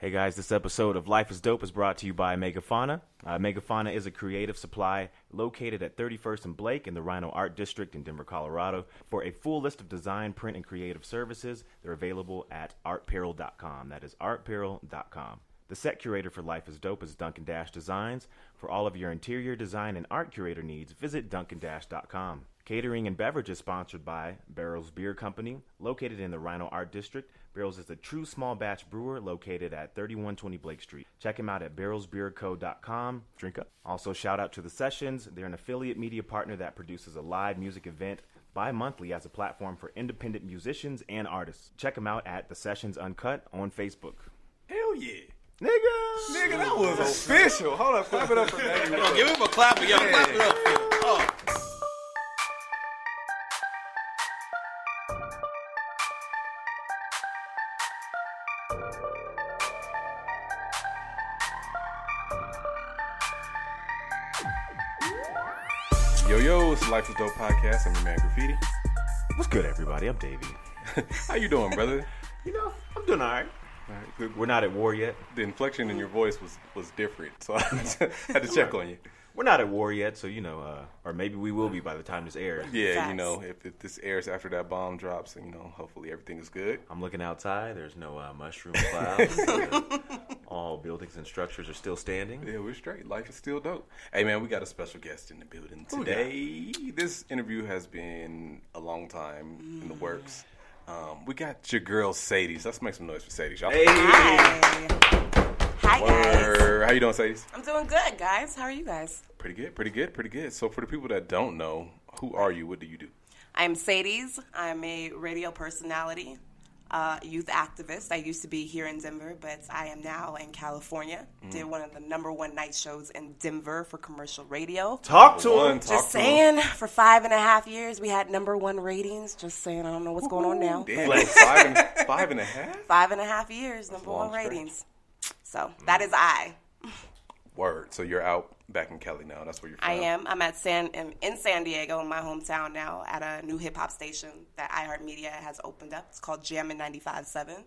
Hey guys, this episode of Life is Dope is brought to you by Megafauna. Uh, Megafauna is a creative supply located at 31st and Blake in the RiNo Art District in Denver, Colorado. For a full list of design, print, and creative services, they're available at artperil.com. That is artperil.com. The set curator for Life is Dope is Duncan Dash Designs. For all of your interior design and art curator needs, visit duncandash.com. Catering and beverages sponsored by Barrels Beer Company, located in the RiNo Art District. Barrels is a true small batch brewer located at 3120 Blake Street. Check him out at barrelsbeerco.com. Drink up. Also, shout out to The Sessions. They're an affiliate media partner that produces a live music event bi monthly as a platform for independent musicians and artists. Check them out at The Sessions Uncut on Facebook. Hell yeah. Nigga! Nigga, that was official. Hold up, clap it up for that. Give him a clap, yo, clap it up. Dope podcast. I'm your man Graffiti. What's good, everybody? I'm Davey. How you doing, brother? You know, I'm doing all right. All right, the, We're not at war yet. the inflection in your voice was was different, so I had to check on you. We're not at war yet, so you know, uh, or maybe we will be by the time this airs. Yeah, you know, if, if this airs after that bomb drops, and you know, hopefully everything is good. I'm looking outside. There's no uh, mushroom clouds. All buildings and structures are still standing. Yeah, we're straight. Life is still dope. Hey, man, we got a special guest in the building Who we got? today. This interview has been a long time in the works. Um, we got your girl Cedes. So let's make some noise for Cedes. Y'all. Hey, Hi. Hi, guys. How you doing, Cedes? I'm doing good, guys. How are you guys? Pretty good, pretty good, pretty good. So for the people that don't know, who are you? What do you do? I'm Cedes. I'm a radio personality, uh, youth activist. I used to be here in Denver, but I am now in California. Mm. Did one of the number one night shows in Denver for commercial radio. talk to One, him. talk Just to him. saying, for five and a half years, we had number one ratings. Just saying, I don't know what's going on now. Damn, but five and, five and a half? Five and a half years, number one stretch. ratings. So that is I. Word. So you're out back in Cali now. That's where you're from. I am. I'm at San in, in San Diego, in my hometown now, at a new hip hop station that iHeartMedia has opened up. It's called Jammin' 95.7.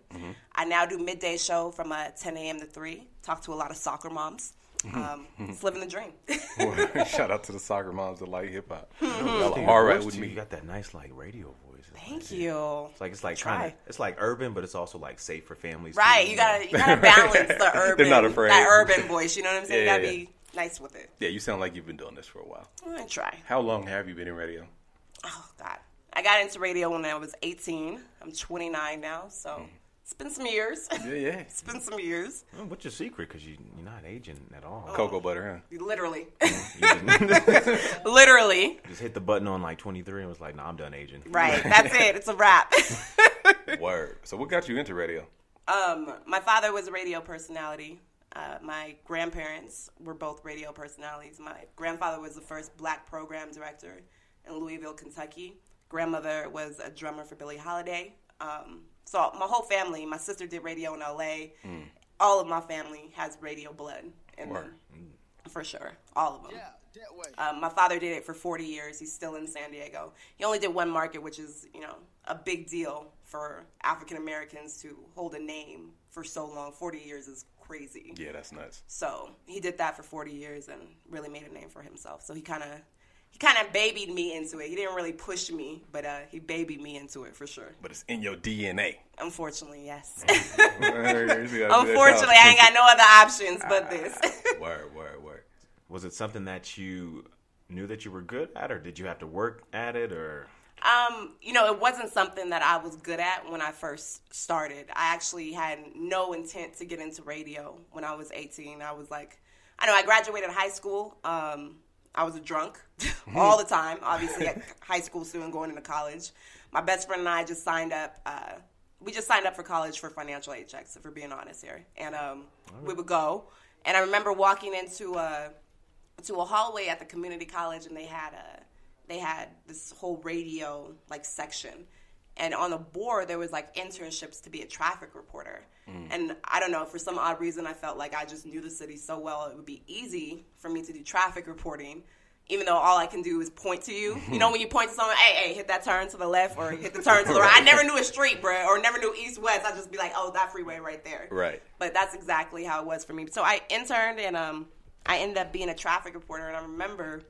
I now do midday show from uh, 10 a.m. to 3. Talk to a lot of soccer moms. Um, it's living the dream. Word. Shout out to the soccer moms that like hip hop. Hmm. Y'all Your are all right with too. me. You got that nice like radio voice. Thank like- you. It's like it's like Try. kind of it's like urban, but it's also like safe for families. Right, too, you gotta you gotta balance the urban They're not afraid. that urban voice. You know what I'm saying? Yeah, you gotta yeah. be nice with it. Yeah, you sound like you've been doing this for a while. I'm gonna try. How long have you been in radio? Oh God, I got into radio when I was 18. I'm 29 now, so it's been some years. Yeah, yeah. it's been some years. Oh, what's your secret? Because you you're not aging at all. Cocoa butter, huh? Literally, just, literally. just hit the button on like 23 and was like, "Nah, I'm done aging." Right. That's it. It's a wrap. Word. So what got you into radio? um, my father was a radio personality. Uh, my grandparents were both radio personalities. My grandfather was the first black program director in Louisville, Kentucky. Grandmother was a drummer for Billie Holiday. Um, so my whole family, my sister did radio in LA. All of my family has radio blood in Word. them, for sure. All of them. Um, my father did it for 40 years. He's still in San Diego. He only did one market, which is, you know, a big deal for African Americans to hold a name for so long. 40 years is crazy. Yeah, that's nuts. So he did that for 40 years and really made a name for himself. So he kind of he kind of babied me into it. He didn't really push me, but uh, he babied me into it for sure. But it's in your DNA. Unfortunately, yes. Unfortunately, I ain't got no other options but this. Word, word, word. Was it something that you knew that you were good at, or did you have to work at it, or Um, you know, it wasn't something that I was good at when I first started. I actually had no intent to get into radio when I was 18. I was like, I know I graduated high school. Um, I was a drunk all the time, obviously, a high school student going into college. My best friend and I just signed up. Uh, we just signed up for college for financial aid checks, if we're being honest here. And um, we would go. And I remember walking into a to a hallway at the community college, and they had a they had this whole radio like section. And on the board, there was like internships to be a traffic reporter. And I don't know, for some odd reason, I felt like I just knew the city so well, it would be easy for me to do traffic reporting, even though all I can do is point to you. You know, when you point to someone, hey, hey, hit that turn to the left or hit the turn to the right. I never knew a street, bruh, or never knew east west. I'd just be like, oh, that freeway right there. Right. But that's exactly how it was for me. So I interned and um, I ended up being a traffic reporter. And I remember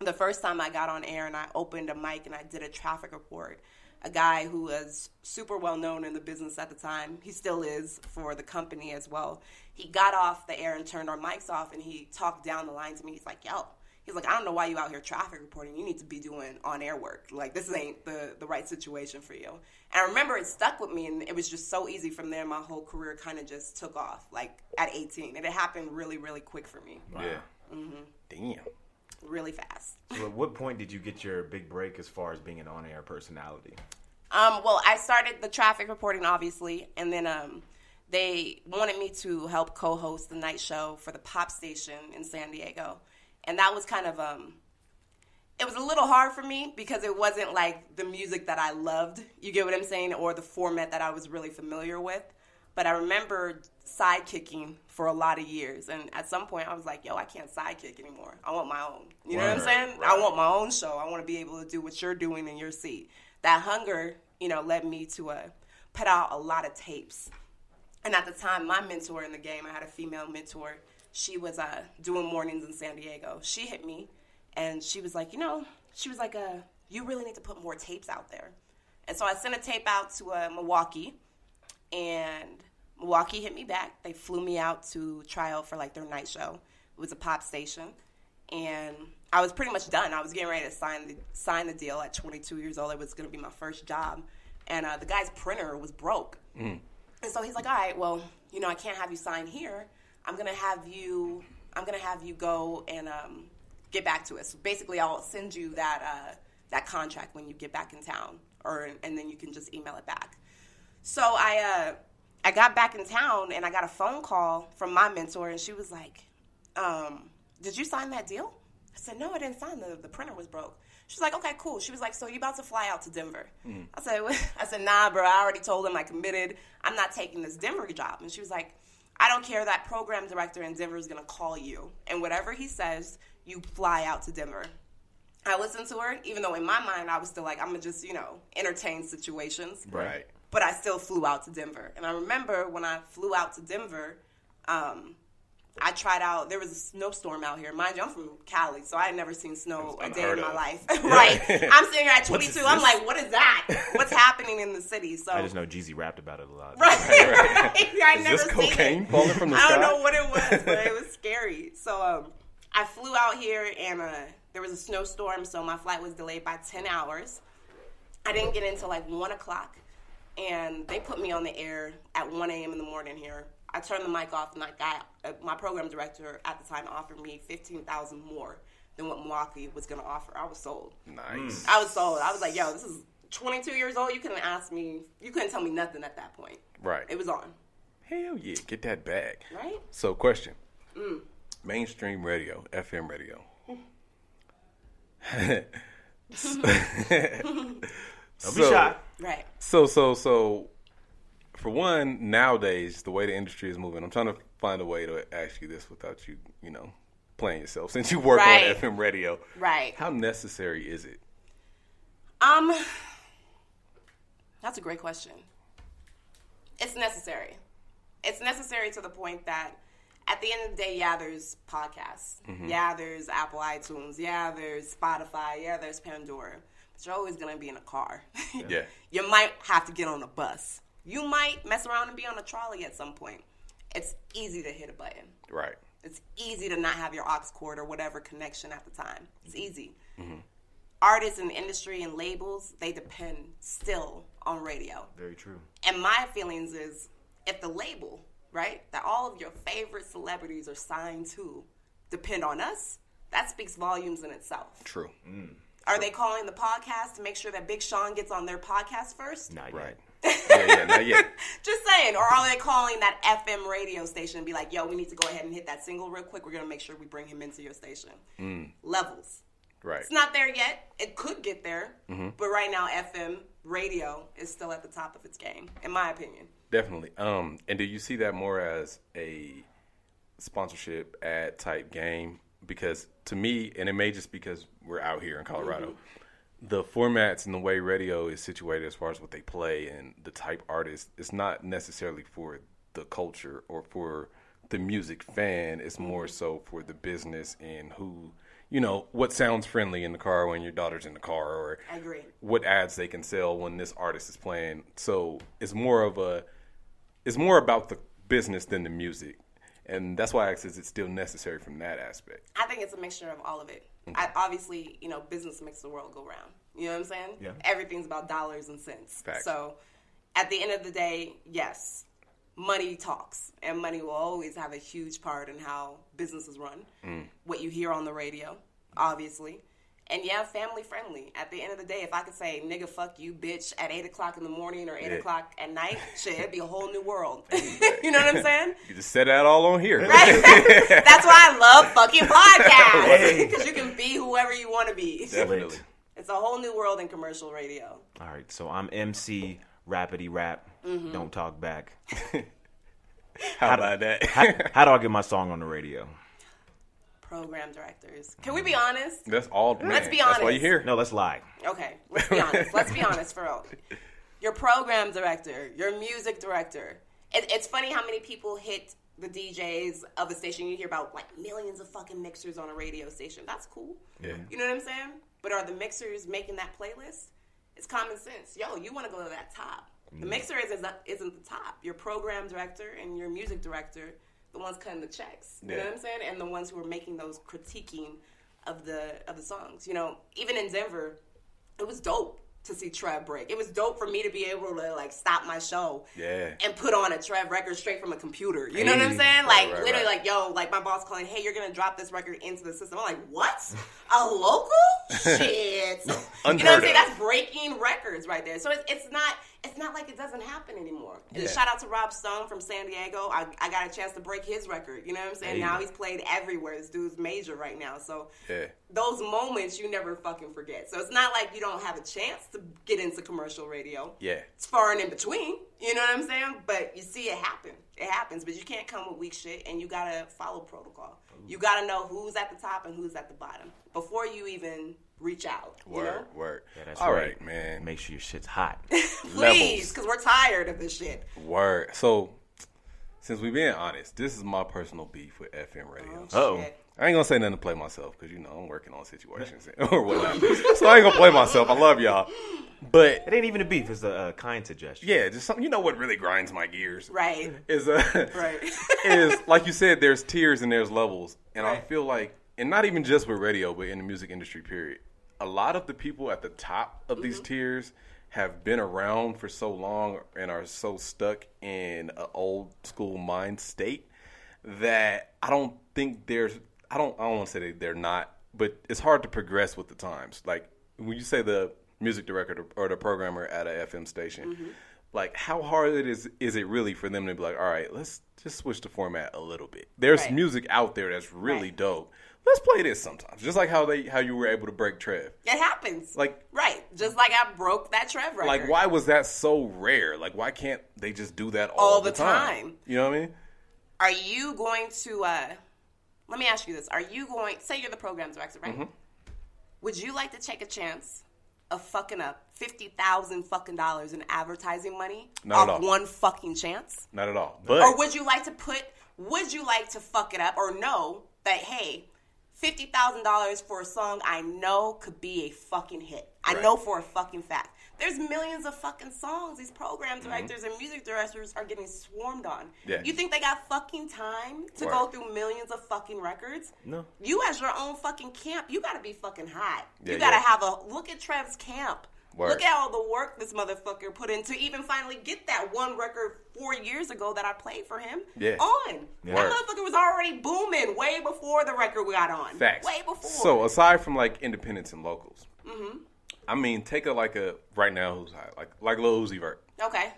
the first time I got on air and I opened a mic and I did a traffic report, a guy who was super well known in the business at the time, he still is for the company as well. He got off the air and turned our mics off and he talked down the line to me. He's like, yo, he's like, I don't know why you out here traffic reporting. You need to be doing on air work. Like, this ain't the, the right situation for you. And I remember it stuck with me and it was just so easy from there. My whole career kind of just took off, like at 18. And it happened really, really quick for me, Yeah. Mm-hmm. Damn. Really fast. So at what point did you get your big break as far as being an on-air personality? Um, well, I started the traffic reporting, obviously, and then um, they wanted me to help co-host the night show for the pop station in San Diego, and that was kind of um, it was a little hard for me because it wasn't like the music that I loved. You get what I'm saying, or the format that I was really familiar with. But I remember sidekicking for a lot of years, and at some point I was like, "Yo, I can't sidekick anymore. I want my own." You know what I'm Right, saying? I want my own show. I want to be able to do what you're doing in your seat. That hunger, you know, led me to uh, put out a lot of tapes. And at the time, my mentor in the game, I had a female mentor. She was uh, doing mornings in San Diego. She hit me, and she was like, you know, she was like, uh, you really need to put more tapes out there. And so I sent a tape out to uh, Milwaukee, and Milwaukee hit me back. They flew me out to try out for like their night show. It was a pop station, and I was pretty much done. I was getting ready to sign the sign the deal at 22 years old. It was going to be my first job, and uh, the guy's printer was broke. And so he's like, all right, well, you know, I can't have you sign here. I'm gonna have you. I'm gonna have you go and um, get back to us. Basically, I'll send you that uh, that contract when you get back in town, or and then you can just email it back. So I uh, I got back in town and I got a phone call from my mentor, and she was like, um, "Did you sign that deal?" I said, "No, I didn't sign. The the printer was broke." She's like, "Okay, cool." She was like, "So you about to fly out to Denver?" I said, "I said, nah, bro. I already told him I committed. I'm not taking this Denver job." And she was like, "I don't care. That program director in Denver is gonna call you, and whatever he says, you fly out to Denver." I listened to her, even though in my mind I was still like, I'm gonna just, you know, entertain situations Right. But I still flew out to Denver. And I remember when I flew out to Denver, um, I tried out. There was a snowstorm out here. Mind you, I'm from Cali, so I had never seen snow a day in my of. life. right? I'm sitting here at 22. I'm like, what is that? What's happening in the city? So I just know Jeezy rapped about it a lot. right, right. I Is never this seen cocaine it. falling from the sky? I don't know what it was, but it was scary. So um, I flew out here, and uh, there was a snowstorm, so my flight was delayed by 10 hours. I didn't get in until like 1 o'clock, and they put me on the air at 1 a.m. in the morning here. I turned the mic off, and I got uh, my program director at the time offered me 15000 more than what Milwaukee was going to offer. I was sold. Nice. I was sold. I was like, yo, this is 22 years old. You couldn't ask me, you couldn't tell me nothing at that point. Right. It was on, Hell yeah, get that bag. right? So, question: Mm. Mainstream radio, FM radio. Don't be So- shy. Right. So, so, so, for one, nowadays the way the industry is moving, I'm trying to find a way to ask you this without you, you know, playing yourself. Since you work Right. on FM radio, Right. how necessary is it? Um, that's a great question. It's necessary. It's necessary to the point that at the end of the day, yeah, there's podcasts. Yeah, there's Apple iTunes. Yeah, there's Spotify. Yeah, there's Pandora. You're always going to be in a car. Yeah. you might have to get on a bus. You might mess around and be on a trolley at some point. It's easy to hit a button. Right. It's easy to not have your aux cord or whatever connection at the time. It's mm-hmm. easy. Mm-hmm. Artists and industry and labels, they depend still on radio. Very true. And my feelings is if the label, right, that all of your favorite celebrities are signed to depend on us, that speaks volumes in itself. True. Mm. Are they calling the podcast to make sure that Big Sean gets on their podcast first? Not Right. yet. Yeah, yeah, not yet. Just saying. Or are they calling that FM radio station and be like, yo, we need to go ahead and hit that single real quick. We're going to make sure we bring him into your station. Levels. Right. It's not there yet. It could get there. Mm-hmm. But right now, FM radio is still at the top of its game, in my opinion. Definitely. Um, and do you see that more as a sponsorship ad type game? Because to me, and it may just because we're out here in Colorado, mm-hmm. the formats and the way radio is situated as far as what they play and the type artist, it's not necessarily for the culture or for the music fan. It's more mm-hmm. so for the business and who, you know, what sounds friendly in the car when your daughter's in the car or what ads they can sell when this artist is playing. So it's more of a it's more about the business than the music. And that's why I says it's still necessary from that aspect. I think it's a mixture of all of it. I, obviously, you know, business makes the world go round. You know what I'm saying? Yeah. Everything's about dollars and cents. Facts. So, at the end of the day, yes, money talks, and money will always have a huge part in how businesses run. Mm. What you hear on the radio, obviously. And yeah, family friendly. At the end of the day, if I could say "nigga, fuck you, bitch" at eight o'clock in the morning or eight Yeah. o'clock at night, shit, it'd be a whole new world. you know what I'm saying? You just said that all on here. Right? That's why I love fucking podcasts because you can be whoever you want to be. Definitely. It's a whole new world in commercial radio. All right, so I'm MC Rapidy Rap. Mm-hmm. Don't talk back. How about that? How, how do I get my song on the radio? Program directors. Can we be honest? that's all. Man, Let's be That's why you here. No, let's lie. Okay, let's be honest. Let's be honest for real. Your program director, your music director. It, it's funny how many people hit the DJs of a station. You hear about like millions of fucking mixers on a radio station. That's cool. Yeah. You know what I'm saying? But are the mixers making that playlist? It's common sense. Yo, you want to go to that top. The mm. mixer isn't, isn't the top. Your program director and your music director, the ones cutting the checks. You know what I'm saying? And the ones who are making those critiquing of the of the songs. You know, even in Denver, it was dope to see Trev break. It was dope for me to be able to like stop my show Yeah. and put on a Trev record straight from a computer. You know what I'm saying? Like right, literally, right. like yo, like my boss calling, hey, you're gonna drop this record into the system. I'm like, what? A local? Shit. you know what I'm saying? That's breaking records right there. So it's, it's not it's not like it doesn't happen anymore. Yeah. Shout out to Rob Stone from San Diego. I, I got a chance to break his record. You know what I'm saying? Hey. Now he's played everywhere. This dude's major right now. So Yeah. those moments you never fucking forget. So it's not like you don't have a chance to get into commercial radio. Yeah. It's far and in between. You know what I'm saying? But you see it happen. It happens. But you can't come with weak shit and you gotta follow protocol. You gotta know who's at the top and who's at the bottom before you even reach out. You Word. know? Word. Yeah, that's All right. right, man. Make sure your shit's hot. Please, because we're tired of this shit. Word. So, since we being honest, this is my personal beef with FM radio. Uh-oh. Shit. I ain't gonna say nothing to play myself because you know I'm working on situations or whatnot. so I ain't gonna play myself. I love y'all, but It ain't even a beef. It's a, a kind suggestion. yeah, just something. You know what really grinds my gears Right. is uh, Right. is like you said. There's tiers and there's levels, and I feel like, and not even just with radio, but in the music industry, period. A lot of the people at the top of these mm-hmm. tiers have been around for so long and are so stuck in an old school mind state that I don't think there's. I don't. I don't want to say they're not, but it's hard to progress with the times. Like when you say the music director or the programmer at a FM station, mm-hmm. like how hard it is is it really for them to be like, all right, let's just switch the format a little bit. There's Right. music out there that's really Right. dope. Let's play this sometimes, just like how they how you were able to break Trev. It happens. Like- right. Just like I broke that Trev record. Like, why was that so rare? Like, why can't they just do that all, All the time. You know what I mean? Are you going to? uh Let me ask you this: Are you going? Say you're the program director, right? Mm-hmm. Would you like to take a chance of fucking up fifty thousand fucking dollars in advertising money Not at off one fucking chance? Not at all. But Or would you like to put? Would you like to fuck it up or know that hey, fifty thousand dollars for a song I know could be a fucking hit. I Right. know for a fucking fact. There's millions of fucking songs these program Mm-hmm. directors and music directors are getting swarmed on. Yeah. You think they got fucking time to Word. go through millions of fucking records? No. You as your own fucking camp, you gotta be fucking hot. Yeah, you gotta yeah. have a look at Trev's camp. Word. Look at all the work this motherfucker put in to even finally get that one record four years ago that I played for him Yeah. on. Yeah. That motherfucker was already booming way before the record we got on. Facts. Way before. So aside from like independents and locals, mm-hmm. I mean, take a like a right now who's hot, like like Lil Uzi Vert. Okay.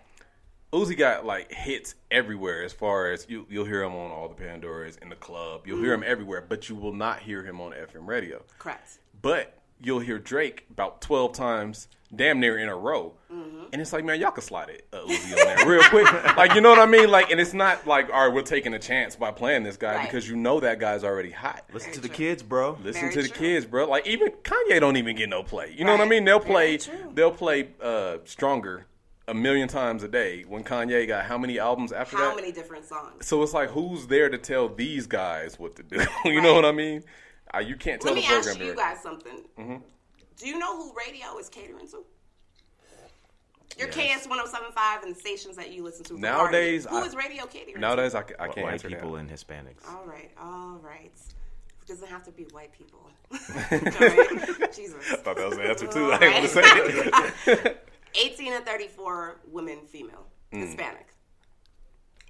Uzi got like hits everywhere as far as you you'll hear him on all the Pandoras in the club. You'll hear mm. him everywhere, but you will not hear him on FM radio. Correct. But you'll hear Drake about twelve times, damn near in a row, Mm-hmm. and it's like, man, y'all can slide it uh, Uzi on there real quick. like you know what I mean? Like, and it's not like, all right, we're taking a chance by playing this guy Right. because you know that guy's already hot. Listen Very to the kids, bro. Listen Very to the true. kids, bro. Like even Kanye don't even get no play. You know what I mean? They'll play. They'll play uh, stronger a million times a day. When Kanye got how many albums after How that? How many different songs? So it's like, who's there to tell these guys what to do? you know what I mean? Uh, you can't tell Let the me program ask you guys something. Do you know who radio is catering to? Your Yes. KS 1075 and the stations that you listen to. Nowadays, Army. who I- is radio catering Nowadays, to? I, I can't White answer people that. and Hispanics. All right, all right. It doesn't have to be white people. Jesus. I thought that was the answer too. All I didn't want to say it. 18 to 34 women, female, Mm. Hispanic.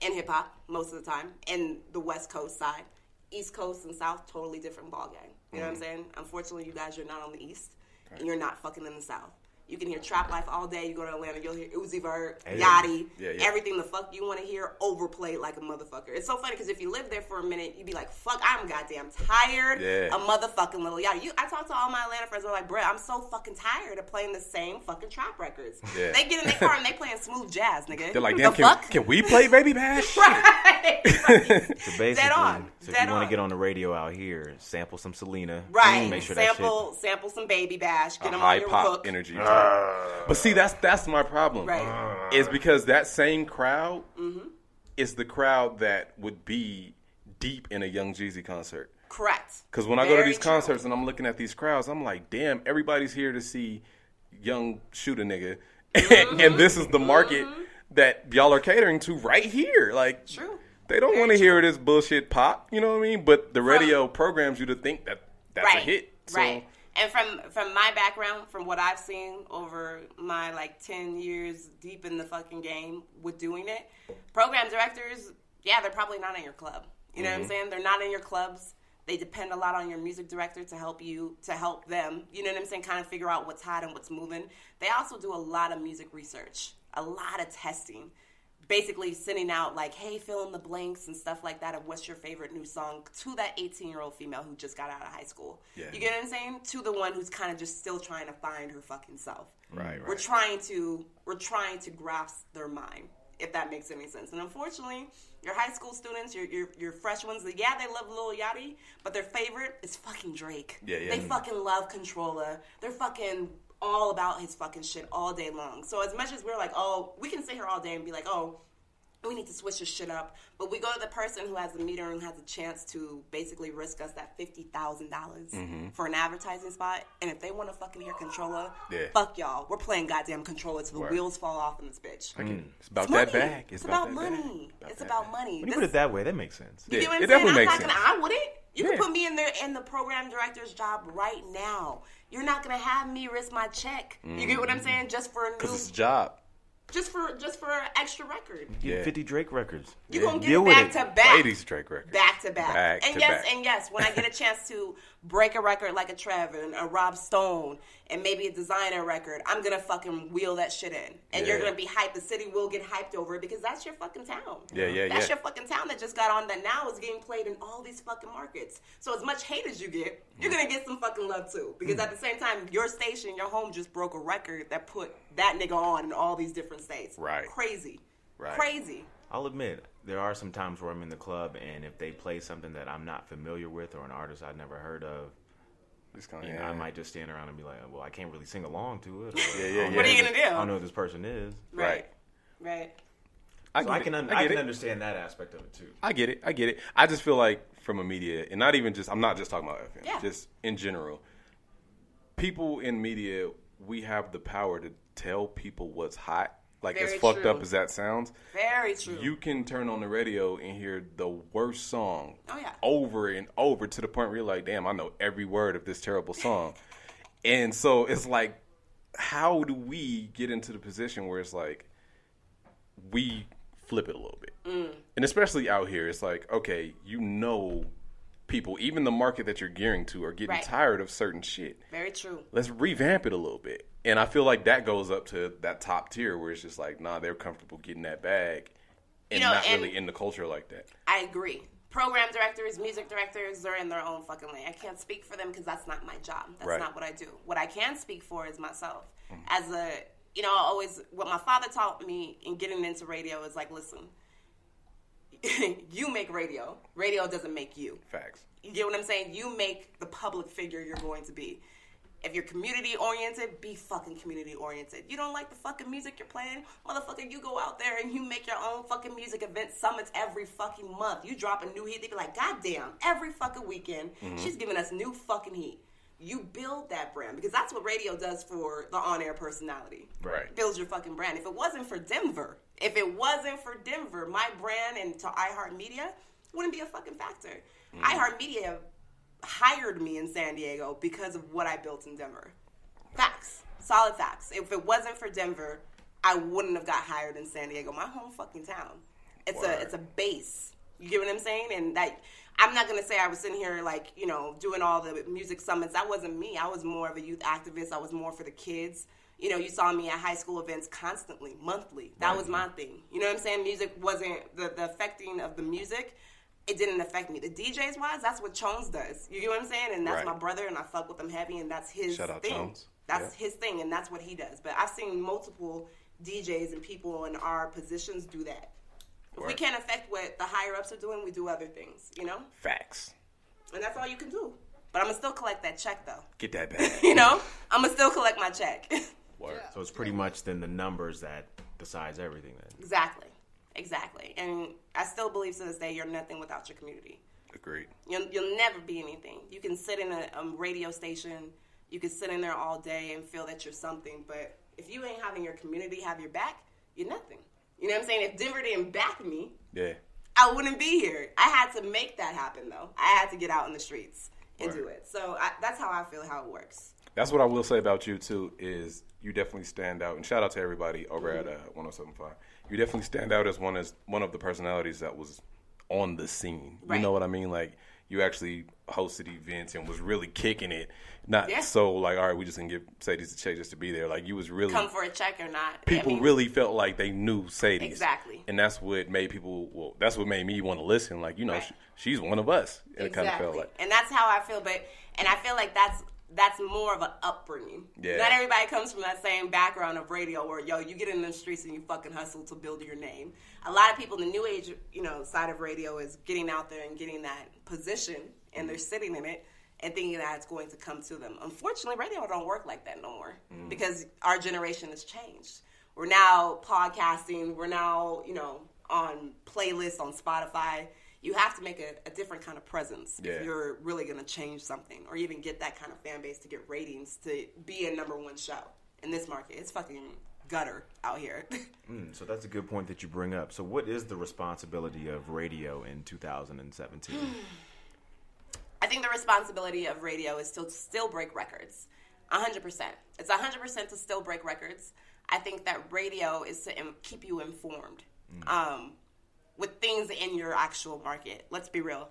In hip hop, most of the time. In the West Coast side. East Coast and South, totally different ball game. You know Mm. what I'm saying? Unfortunately, you guys, you're not on the East, and you're not fucking in the South. You can hear Trap Life all day. You go to Atlanta, you'll hear Uzi Vert, Yachty, Yeah, yeah. everything the fuck you want to hear overplayed like a motherfucker. It's so funny because if you live there for a minute, you'd be like, fuck, I'm goddamn tired Yeah. of motherfucking Little Yachty. You, I talk to all my Atlanta friends, they're like, "Bro, I'm so fucking tired of playing the same fucking trap records. Yeah. They get in their car and they playing smooth jazz, nigga. They're like, the damn, can, fuck? can we play Baby Bash? right, right. So basically, Dead on. so if Dead you want to get on the radio out here, sample some Selena. Right. Make sure that sample, sample some baby bash. Get A them high on your pop hook. energy. Type. But see, that's that's my problem. Right. Is because that same crowd Mm-hmm. is the crowd that would be deep in a Young Jeezy concert. Correct. Because when I go to Very these true. concerts and I'm looking at these crowds, I'm like, damn, everybody's here to see young shoot a nigga, Mm-hmm. and this is the market that y'all are catering to right here. Like, True. they don't want to hear this bullshit pop. You know what I mean? But the radio programs you to think that that's right. a hit. So, Right. And from from my background, from what I've seen over my like ten years deep in the fucking game with doing it, program directors, yeah, they're probably not in your club. You know what I'm mm-hmm. saying? They're not in your clubs. They depend a lot on your music director to help you to help them. You know what I'm saying? Kind of figure out what's hot and what's moving. They also do a lot of music research, a lot of testing basically sending out like, hey, fill in the blanks and stuff like that of what's your favorite new song to that 18 year old female who just got out of high school. Yeah. You get what I'm saying? To the one who's kind of just still trying to find her fucking self. Right, right. We're trying to we're trying to grasp their mind, if that makes any sense. And unfortunately, your high school students, your your, your fresh ones, yeah, they love Lil Yachty, but their favorite is fucking Drake. Yeah, yeah. They fucking love Controlla. They're fucking all about his fucking shit all day long. So as much as we're like, oh, we can sit here all day and be like, oh, we need to switch this shit up. But we go to the person who has the meter and has a chance to basically risk us that fifty thousand dollars mm-hmm. for an advertising spot. And if they want to fucking hear Controlla, Yeah. fuck y'all. We're playing goddamn Controlla till the Word. wheels fall off in this bitch. It's about It's that bag. It's, about, that money. bag. it's that about money. When you This- put it that way, that makes sense. you Yeah, get what I'm it saying? definitely I'm makes not gonna. sense. I wouldn't. You Yeah. can put me in there in the program director's job right now. You're not gonna have me risk my check. You get what I'm mm-hmm. saying? Just for a Because new, it's a job. just for just for an extra record. Get Yeah. 50 Drake records. you're gonna get Deal it with back it. to back. Ladies Drake record. Back to back. Back and to yes, back. and yes, when I get a chance to break a record like a Trevor, a Rob Stone, and maybe a designer record, I'm gonna fucking wheel that shit in. And you're gonna be hyped. The city will get hyped over it because that's your fucking town. Yeah, yeah, That's yeah. your fucking town that just got on that now is getting played in all these fucking markets. So as much hate as you get, you're gonna get some fucking love too. Because Mm. at the same time, your station, your home just broke a record that put that nigga on in all these different states. Right. Crazy. Right. Crazy. I'll admit, there are some times where I'm in the club and if they play something that I'm not familiar with or an artist I've never heard of, It's kinda, you know, yeah. I might just stand around and be like, well, I can't really sing along to it. Or, Yeah, yeah, I don't yeah. know What are you gonna this- do? I don't know who this person is. Right. Right. I So get I can, un- I I can it. understand that aspect of it too. I get it. I get it. I just feel like from a media, and not even just, I'm not just talking about FM, Yeah. just in general, people in media, we have the power to tell people what's hot. Like, Very as fucked true. up as that sounds, Very true. you can turn on the radio and hear the worst song Oh, yeah. over and over to the point where you're like, damn, I know every word of this terrible song. and so it's like, how do we get into the position where it's like, we flip it a little bit? Mm. And especially out here, it's like, okay, you know people, even the market that you're gearing to, are getting Right. tired of certain shit. Very true. Let's revamp it a little bit. And I feel like that goes up to that top tier where it's just like, nah, they're comfortable getting that bag and You know, not and- really in the culture like that. I agree. Program directors, music directors, they're in their own fucking lane. I can't speak for them because that's not my job. That's Right. not what I do. What I can speak for is myself. Mm-hmm. As a, you know, I always, what my father taught me in getting into radio is like, listen, you make radio. Radio doesn't make you. Facts. You get what I'm saying? You make the public figure you're going to be. If you're community oriented, be fucking community oriented. You don't like the fucking music you're playing, motherfucker. You go out there and you make your own fucking music event summits every fucking month. You drop a new hit, they be like, God damn, every fucking weekend, mm-hmm. she's giving us new fucking heat. You build that brand because that's what radio does for the on air personality. Right. Builds your fucking brand. If it wasn't for Denver, if it wasn't for Denver, my brand and to iHeartMedia wouldn't be a fucking factor. Mm. iHeartMedia hired me in San Diego because of what I built in Denver. Facts. Solid facts. If it wasn't for Denver, I wouldn't have got hired in San Diego, my home fucking town. It's Word. a it's a base. You get what I'm saying? And that I'm not gonna say I was sitting here like, you know, doing all the music summits. That wasn't me. I was more of a youth activist. I was more for the kids. You know, you saw me at high school events constantly, monthly. That was my thing. You know what I'm saying? Music wasn't the, the affecting of the music it didn't affect me. The DJs wise, that's what Chones does. You get what I'm saying? And that's Right. my brother, and I fuck with him heavy, and that's his Shout out thing. Chones. That's Yeah. his thing, and that's what he does. But I've seen multiple DJs and people in our positions do that. If we can't affect what the higher ups are doing, we do other things, you know? Facts. And that's all you can do. But I'm gonna still collect that check, though. Get that back. You know? I'm gonna still collect my check. Word. So it's pretty much then the numbers that decides everything. Then exactly. Exactly. And I still believe to this day, you're nothing without your community. Agreed. You'll, you'll never be anything. You can sit in a, a radio station, you can sit in there all day and feel that you're something, but if you ain't having your community have your back, you're nothing. You know what I'm saying? If Denver didn't back me, Yeah. I wouldn't be here. I had to make that happen, though. I had to get out in the streets and do it. So I, that's how I feel how it works. That's what I will say about you too. Is you definitely stand out, and shout out to everybody over at uh, 107.5. You definitely stand out as one as one of the personalities that was on the scene. You know what I mean? Like you actually hosted events and was really kicking it. Not Yeah. so like, all right, we just gonna give Cedes a check just to be there. Like you was really Come for a check or not. I people mean, really felt like they knew Cedes Exactly. and that's what made people. Well, that's what made me want to listen. Like you know, Right. sh- she's one of us. And it kind of felt like and that's how I feel. But and I feel like that's that's more of an upbringing. Yeah. Not everybody comes from that same background of radio where yo, you get in the streets and you fucking hustle to build your name. A lot of people in the new age, you know, side of radio is getting out there and getting that position, and they're mm-hmm. sitting in it and thinking that it's going to come to them. Unfortunately, radio don't work like that no more mm. because our generation has changed. We're now podcasting. We're now, you know, on playlists on Spotify. You have to make a, a different kind of presence Yeah. if you're really going to change something or even get that kind of fan base to get ratings to be a number one show in this market. It's fucking gutter out here. Mm, so that's a good point that you bring up. So what is the responsibility of radio in 2017? I think the responsibility of radio is to still break records. 100%. It's 100% to still break records. I think that radio is to im- keep you informed um, with things in your actual market. Let's be real.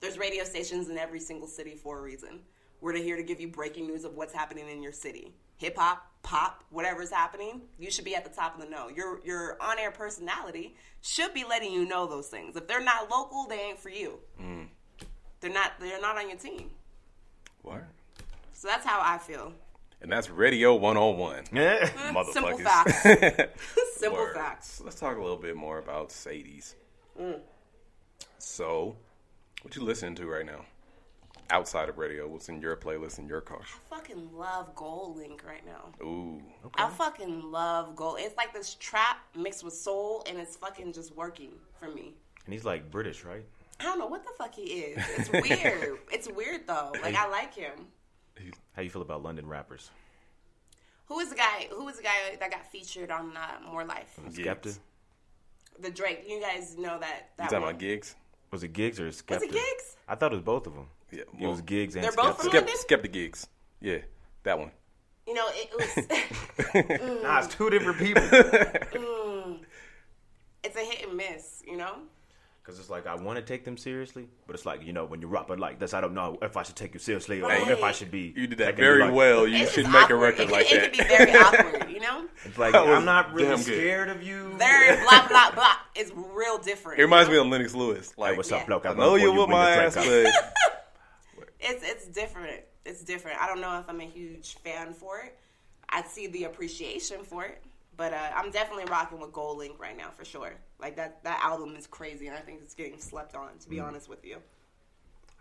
There's radio stations in every single city for a reason. We're here to give you breaking news of what's happening in your city. Hip hop, pop, whatever's happening, you should be at the top of the know. Your your on air personality should be letting you know those things. If they're not local, they ain't for you. Mm. They're not they're not on your team. what? So that's how I feel. And that's Radio 101. Yeah. Motherfuckers. Simple facts. Simple Word. facts. Let's talk a little bit more about Cedes. Mm. So, what you listening to right now? Outside of radio, what's in your playlist in your car? I fucking love GoldLink right now. Ooh, I fucking love Gold. It's like this trap mixed with soul, and it's fucking just working for me. and he's like British, right? I don't know what the fuck he is. It's weird. it's weird though. Like I like him. How you feel about London rappers? Who is the guy? Who is the guy that got featured on uh, More Life? Skepta? The Drake. You guys know that. You that talking one. about Giggs? Was it Giggs or Skepta? Was it Giggs? I thought it was both of them. Yeah, it was Giggs and They're both Skepta. from Skep, London? Skepta Giggs. Yeah, that one. You know, it, it was. Nah, it's two different people. it's a hit and miss. You know. Because it's like I want to take them seriously, but it's like you know when you rock, but like this, I don't know if I should take you seriously or Right. if I should be. You did that very like- well. You should make awkward. a record it, like it that. It could be very awkward, you know. It's like I'm not really damn good. scared of you. Very blah blah blah. It's real different. It reminds me of Lennox Lewis. Like, What's Yeah. up, bloke? I I'm know you with my ass, but It's it's different. It's different. I don't know if I'm a huge fan for it. I see the appreciation for it, but uh, I'm definitely rocking with GoldLink right now for sure. Like that that album is crazy, and I think it's getting slept on. To be Mm. honest with you,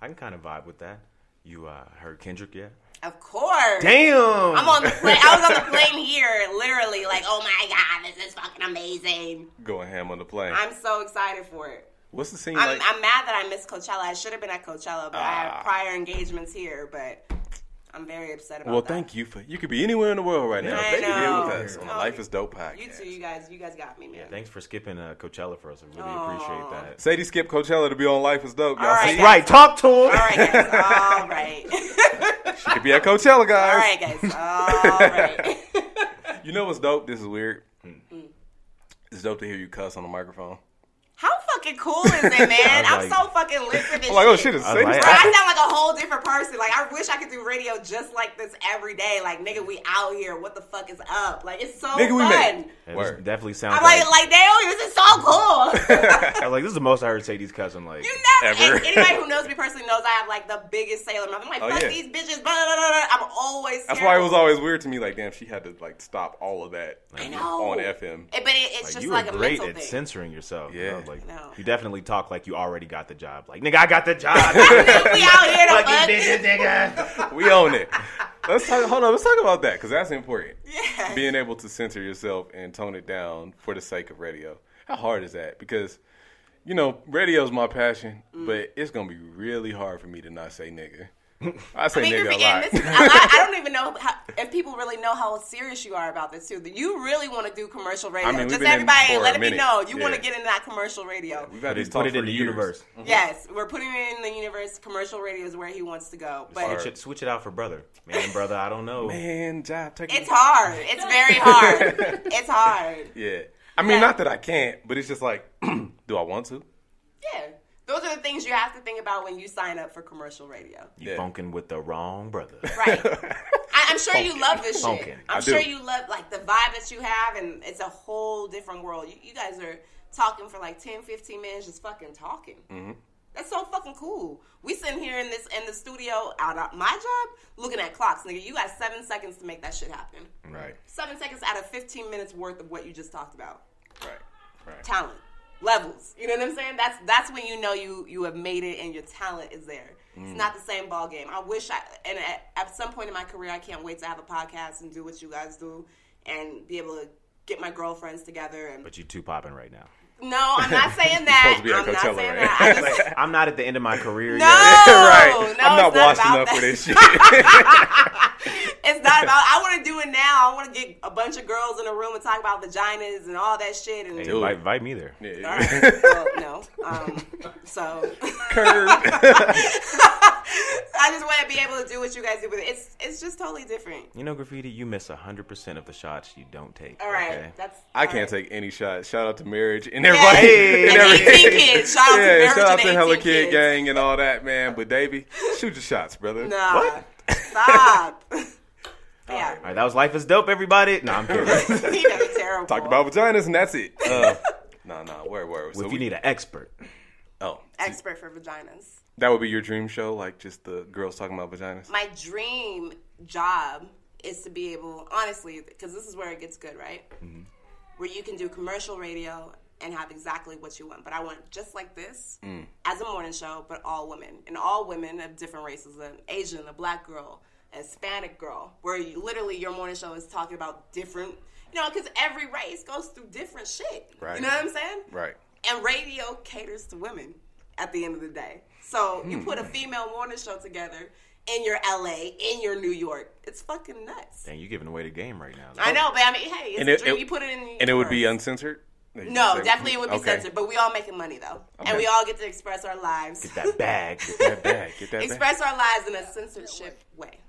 I can kind of vibe with that. You uh, heard Kendrick yet? of course. Damn! I'm on the plane. I was on the plane here, literally like, oh my god, this is fucking amazing. going ham on the plane. I'm so excited for it. What's the scene I'm, like? I'm mad that I missed Coachella. I should have been at Coachella, but I Ah. have prior engagements here. But I'm very upset about it. well, that. thank you for. You could be anywhere in the world right now. I But you're here know. with us on the Oh, Life is Dope podcast. You too, you guys. You guys got me, man. Thanks for skipping uh, Coachella for us. I really Aw. appreciate that. Cedes skipped Coachella to be on Life is Dope. Y'all All right, see? guys. Right, talk to him. All right, guys. All right. She could be at Coachella, All guys. right, guys. All right. You know what's dope? This is weird. Hmm. It's dope to hear you cuss on the microphone. How fucking cool is it, man? I I'm so fucking lit for this I'm like, oh shit. shit, it's I like- I sound like a whole different person. Like, I wish I could do radio just like this every day. Like, nigga, we out here. What the fuck is up? Like, it's so Nigga, we fun. made- Yeah, this Word. definitely sounds I'm like, like, like, damn, this is so cool. I was like, this is the most I heard Cedes cousin. Like, You never. Ever. Anybody who knows me personally knows I have like the biggest sailor mouth. I'm like, Oh, fuck yeah. these bitches. Blah, blah, blah, blah. I'm always. That's why it was always weird to me. Like, damn, she had to like stop all of that I know. on FM. It- but it, it's like just you like a great mental at thing. censoring yourself. you Yeah. know, like I know. You definitely talk like you already got the job. Like, nigga, I got the job. we out here to Fucking fuck. bitches, nigga. We own it. Let's talk. Hold on. Let's talk about that because that's important. Yeah. Being able to censor yourself and tone it down for the sake of radio. How hard is that? Because you know, radio's my passion, Mm. but it's gonna be really hard for me to not say nigga. I say I mean, nigga a lot. this. Is, I, I- I don't even know how, if people really know how serious you are about this too. You really want to do commercial radio. I mean, Just everybody let me know you want to get into that commercial radio. We've had Put it, talks put it for in the years. universe. Mm-hmm. Yes, we're putting it in the universe. Commercial radio is where he wants to go, but Switch it, switch it out for brother. Man, brother, I don't know. Man, job take it's hard. It's very hard. it's hard. Yeah. I mean, Yeah. not that I can't, but it's just like, do I want to? Yeah. Those are the things you have to think about when you sign up for commercial radio. You Yeah. funking with the wrong brother. Right. I, I'm sure you love this shit. I'm I do. sure you love like the vibe that you have, and it's a whole different world. You, you guys are talking for like 10, 15 minutes, just fucking talking. Mm-hmm. That's so fucking cool. We sitting here in this in the studio out of my job, looking at clocks, nigga. You got seven seconds to make that shit happen. Right. Seven seconds out of 15 minutes worth of what you just talked about. Right. Right. talent levels. You know what I'm saying? That's that's when you know you you have made it and your talent is there. Mm. It's not the same ball game. I wish I and at, at some point in my career I can't wait to have a podcast and do what you guys do and be able to get my girlfriends together and But you two popping right now. no, I'm not saying that. supposed to be at I'm not saying right? that. I just, I'm not at the end of my career no, yet. right. no, I'm not washing about up that. for this shit. It's not about. I want to do it now. I want to get a bunch of girls in a room and talk about vaginas and all that shit. And Hey, invite, invite me there. all yeah. right, well, no. Um, so Curve. I just want to be able to do what you guys do, but it's it's just totally different. You know, graffiti, you miss 100% of the shots you don't take. All right, okay? that's. I all can't right. take any shots. Shout out to marriage and Yeah. everybody. Hey. And every- 18 kids. Shout out to yeah, marriage shout out to Hella Kid. Gang and all that, man. But Davey, shoot your shots, brother. Nah, What? stop. Yeah, All right, that was Life is Dope, everybody. No, I'm kidding. you guys are terrible. Talked about vaginas and that's it. Uh, no, no, where, where? if you need an expert, oh, expert for vaginas. that would be your dream show, like just the girls talking about vaginas. My dream job is to be able, honestly, because this is where it gets good, right? Mm-hmm. Where you can do commercial radio and have exactly what you want. But I want just like this Mm. as a morning show, but all women. And all women of different races an Asian, a black girl, a Hispanic girl, where you, literally your morning show is talking about different, you know, because every race goes through different shit. Right. You know what I'm saying? Right. And radio caters to women at the end of the day. So you put a Hmm. female morning show together in your LA, in your New York. It's fucking nuts. dang, you're giving away the game right now. I know, but I mean, hey, it's it- dream. it- you put it in, And it would be uncensored. No, definitely it would be Okay. censored. But we all making money though, and we all get to express our lives. Get that bag. Get that bag. Get that express our lives in a censorship way.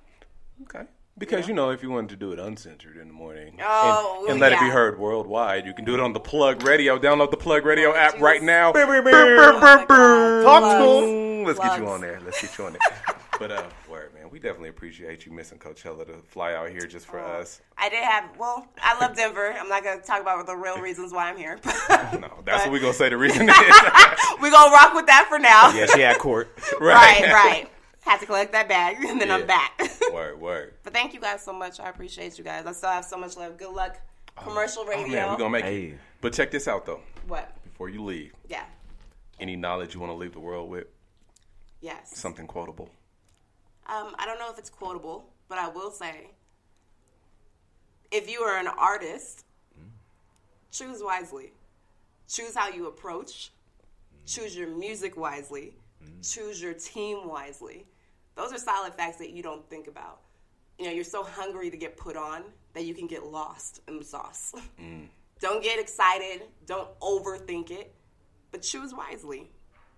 Okay. Because you know, if you wanted to do it uncensored in the morning Oh, and, and let it be heard worldwide, you can do it on the Plug Radio. Download the Plug Radio app Jesus. right now. Oh. Talk to Plugs. 'em. Let's get you on there. Let's get you on there. but uh, word man, we definitely appreciate you missing Coachella to fly out here just for us. I did have. Well, I love Denver. I'm not gonna talk about the real reasons why I'm here. No, that's what we're gonna say. The reason is We're gonna rock with that for now. Yes yeah, she had court. right, right. Had to collect that bag, and then Yeah. I'm back. Word, word. but thank you guys so much. I appreciate you guys. I still have so much love. Good luck. Commercial radio. Oh man, we're gonna make Hey. it. But check this out though. what? Before you leave, Yeah. any knowledge you want to leave the world with? Yes. Something quotable. Um, I don't know if it's quotable, but I will say if you are an artist, choose wisely. Choose how you approach, choose your music wisely, choose your team wisely. Those are solid facts that you don't think about. You know, you're so hungry to get put on that you can get lost in the sauce. Mm. Don't get excited, don't overthink it, but choose wisely.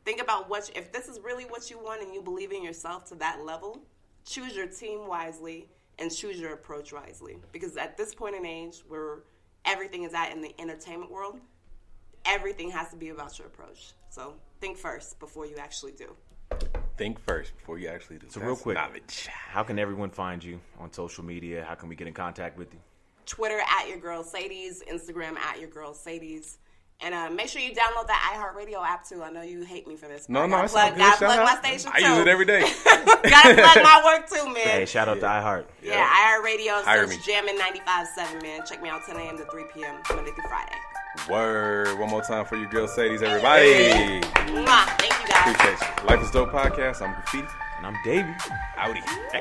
Think about what if this is really what you want and you believe in yourself to that level, choose your team wisely and choose your approach wisely. Because at this point in age where everything is at in the entertainment world, everything has to be about your approach. So think first before you actually do. Think first before you actually do. So real quick, knowledge. how can everyone find you on social media? How can we get in contact with you? Twitter at your girl Cedes, Instagram at your girl Cedes. And uh, make sure you download that iHeartRadio app too. I know you hate me for this. but No, I no, it's plug, good. gotta Shout plug my out. station I use it every day. gotta plug my work too, man. Hey, shout out to iHeart. Yeah, iHeartRadio, Hire search me. Jammin' 95.7, man. Check me out 10 a.m. to 3 p.m. Monday through Friday. Word. One more time for your girl Cedes, everybody. Mwah. Thank you guys. Appreciate you. Life is Dope podcast. I'm Graffiti. And I'm Davey. Howdy. Hey.